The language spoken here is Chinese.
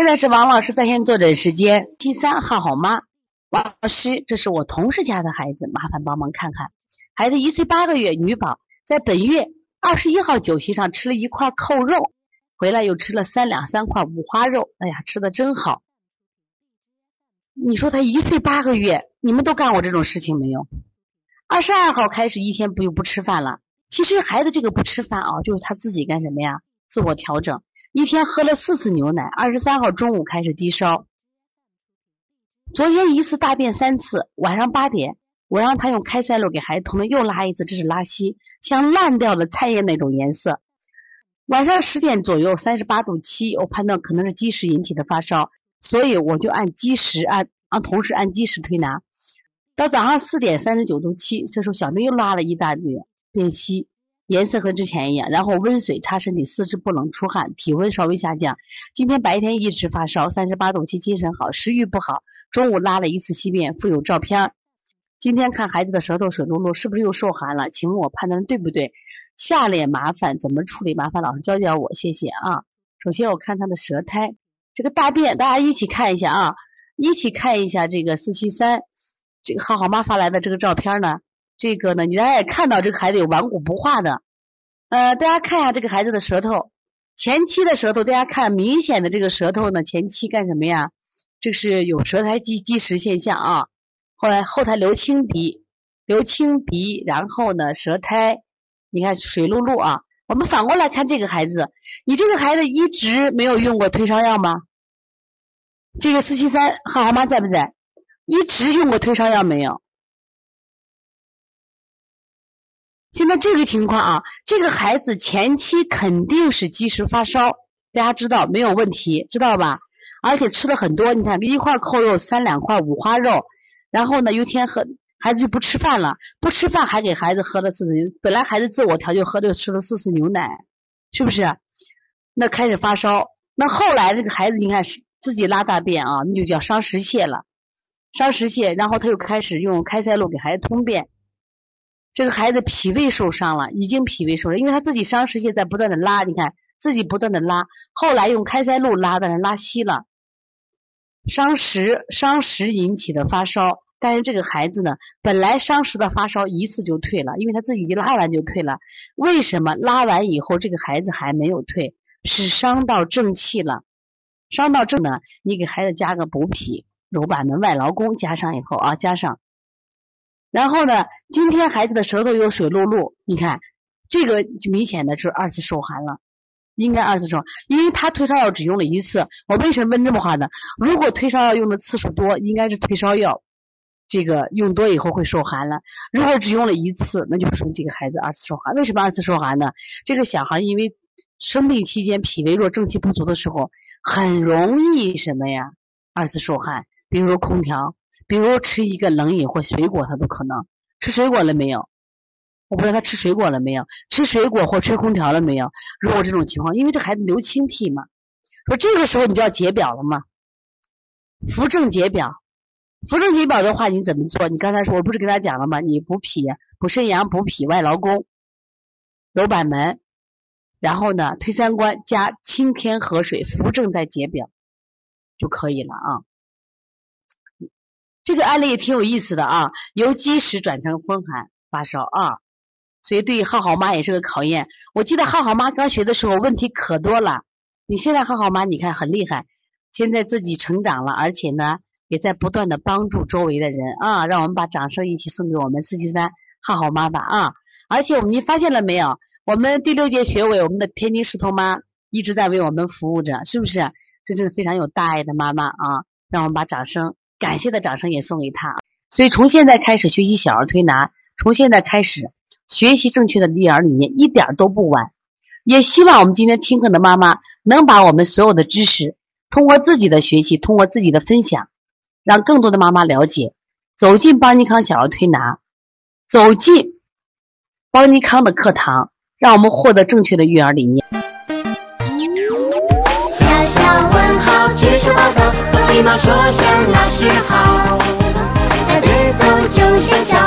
现在是王老师在线坐诊时间，第三号好妈，王老师，这是我同事家的孩子，麻烦帮忙看看。孩子一岁八个月，女宝，在本月二十一号酒席上吃了一块扣肉，回来又吃了三两三块五花肉，哎呀，吃的真好。你说他一岁八个月，你们都干过这种事情没有？二十二号开始一天不就不吃饭了？其实孩子这个不吃饭啊，就是他自己干什么呀？自我调整。一天喝了四次牛奶，二十三号中午开始低烧，昨天一次大便三次，晚上八点我让他用开塞露给孩子通了，又拉一次，这是拉稀，像烂掉的菜叶那种颜色。晚上十点左右三十八度七，我判断可能是积食引起的发烧，所以我就按积食按让同时按积食推拿。到早上四点三十九度七，这时候小妹又拉了一大堆便稀。颜色和之前一样，然后温水擦身体，四肢不冷，出汗，体温稍微下降。今天白天一直发烧，三十八度七，精神好，食欲不好。中午拉了一次稀便，附有照片。今天看孩子的舌头水漉漉，是不是又受寒了？请问我判断对不对？下列麻烦怎么处理？麻烦老师教教我，谢谢啊。首先我看他的舌苔，这个大便，大家一起看一下啊，一起看一下这个四七三，这个浩浩妈发来的这个照片呢。这个呢，你大家也看到这个孩子有顽固不化的，呃，大家看一下这个孩子的舌头，前期的舌头，大家看明显的这个舌头呢，前期干什么呀？这是有舌苔积积食现象啊。后来后台流清鼻，流清鼻，然后呢舌苔，你看水漉漉啊。我们反过来看这个孩子，你这个孩子一直没有用过退烧药吗？这个四七三浩浩妈在不在？一直用过退烧药没有？现在这个情况啊，这个孩子前期肯定是积食发烧，大家知道没有问题，知道吧？而且吃的很多，你看一块扣肉，三两块五花肉，然后呢，有一天喝孩子就不吃饭了，不吃饭还给孩子喝了四次牛，本来孩子自我调就喝就吃了四次牛奶，是不是？那开始发烧，那后来这个孩子你看自己拉大便啊，那就叫伤食泻了，伤食泻，然后他又开始用开塞露给孩子通便。这个孩子脾胃受伤了，已经脾胃受伤，因为他自己伤食泻在不断的拉，你看自己不断的拉，后来用开塞露拉，但是拉稀了，伤食伤食引起的发烧，但是这个孩子呢，本来伤食的发烧一次就退了，因为他自己一拉完就退了，为什么拉完以后这个孩子还没有退？是伤到正气了，伤到正呢，你给孩子加个补脾、揉板门、外劳宫，加上以后啊，加上。然后呢，今天孩子的舌头有水漉漉，你看这个就明显的是二次受寒了，应该二次受，因为他退烧药只用了一次。我为什么问这么话呢？如果退烧药用的次数多，应该是退烧药这个用多以后会受寒了。如果只用了一次，那就说明这个孩子二次受寒。为什么二次受寒呢？这个小孩因为生病期间脾胃弱、正气不足的时候，很容易什么呀？二次受寒，比如说空调。比如吃一个冷饮或水果，他都可能吃水果了没有？我不知道他吃水果了没有，吃水果或吹空调了没有？如果这种情况，因为这孩子流清涕嘛，说这个时候你就要解表了嘛，扶正解表，扶正解表的话你怎么做？你刚才说我不是跟他讲了吗？你补脾、补肾阳、补脾、外劳宫、揉板门，然后呢推三关加清天河水扶正再解表就可以了啊。这个案例也挺有意思的啊，由积食转成风寒发烧啊，所以对浩浩妈也是个考验。我记得浩浩妈刚学的时候问题可多了，你现在浩浩妈你看很厉害，现在自己成长了，而且呢也在不断的帮助周围的人啊，让我们把掌声一起送给我们四七三浩浩妈吧啊！而且我们你发现了没有？我们第六届学委，我们的天津石头妈一直在为我们服务着，是不是？这真是非常有大爱的妈妈啊！让我们把掌声。感谢的掌声也送给他！所以从现在开始学习小儿推拿，从现在开始学习正确的育儿理念，一点都不晚。也希望我们今天听课的妈妈能把我们所有的知识，通过自己的学习，通过自己的分享，让更多的妈妈了解，走进邦尼康小儿推拿，走进邦尼康的课堂，让我们获得正确的育儿理念。小小问号，举手报告。礼貌说声老师好，排队走就像小。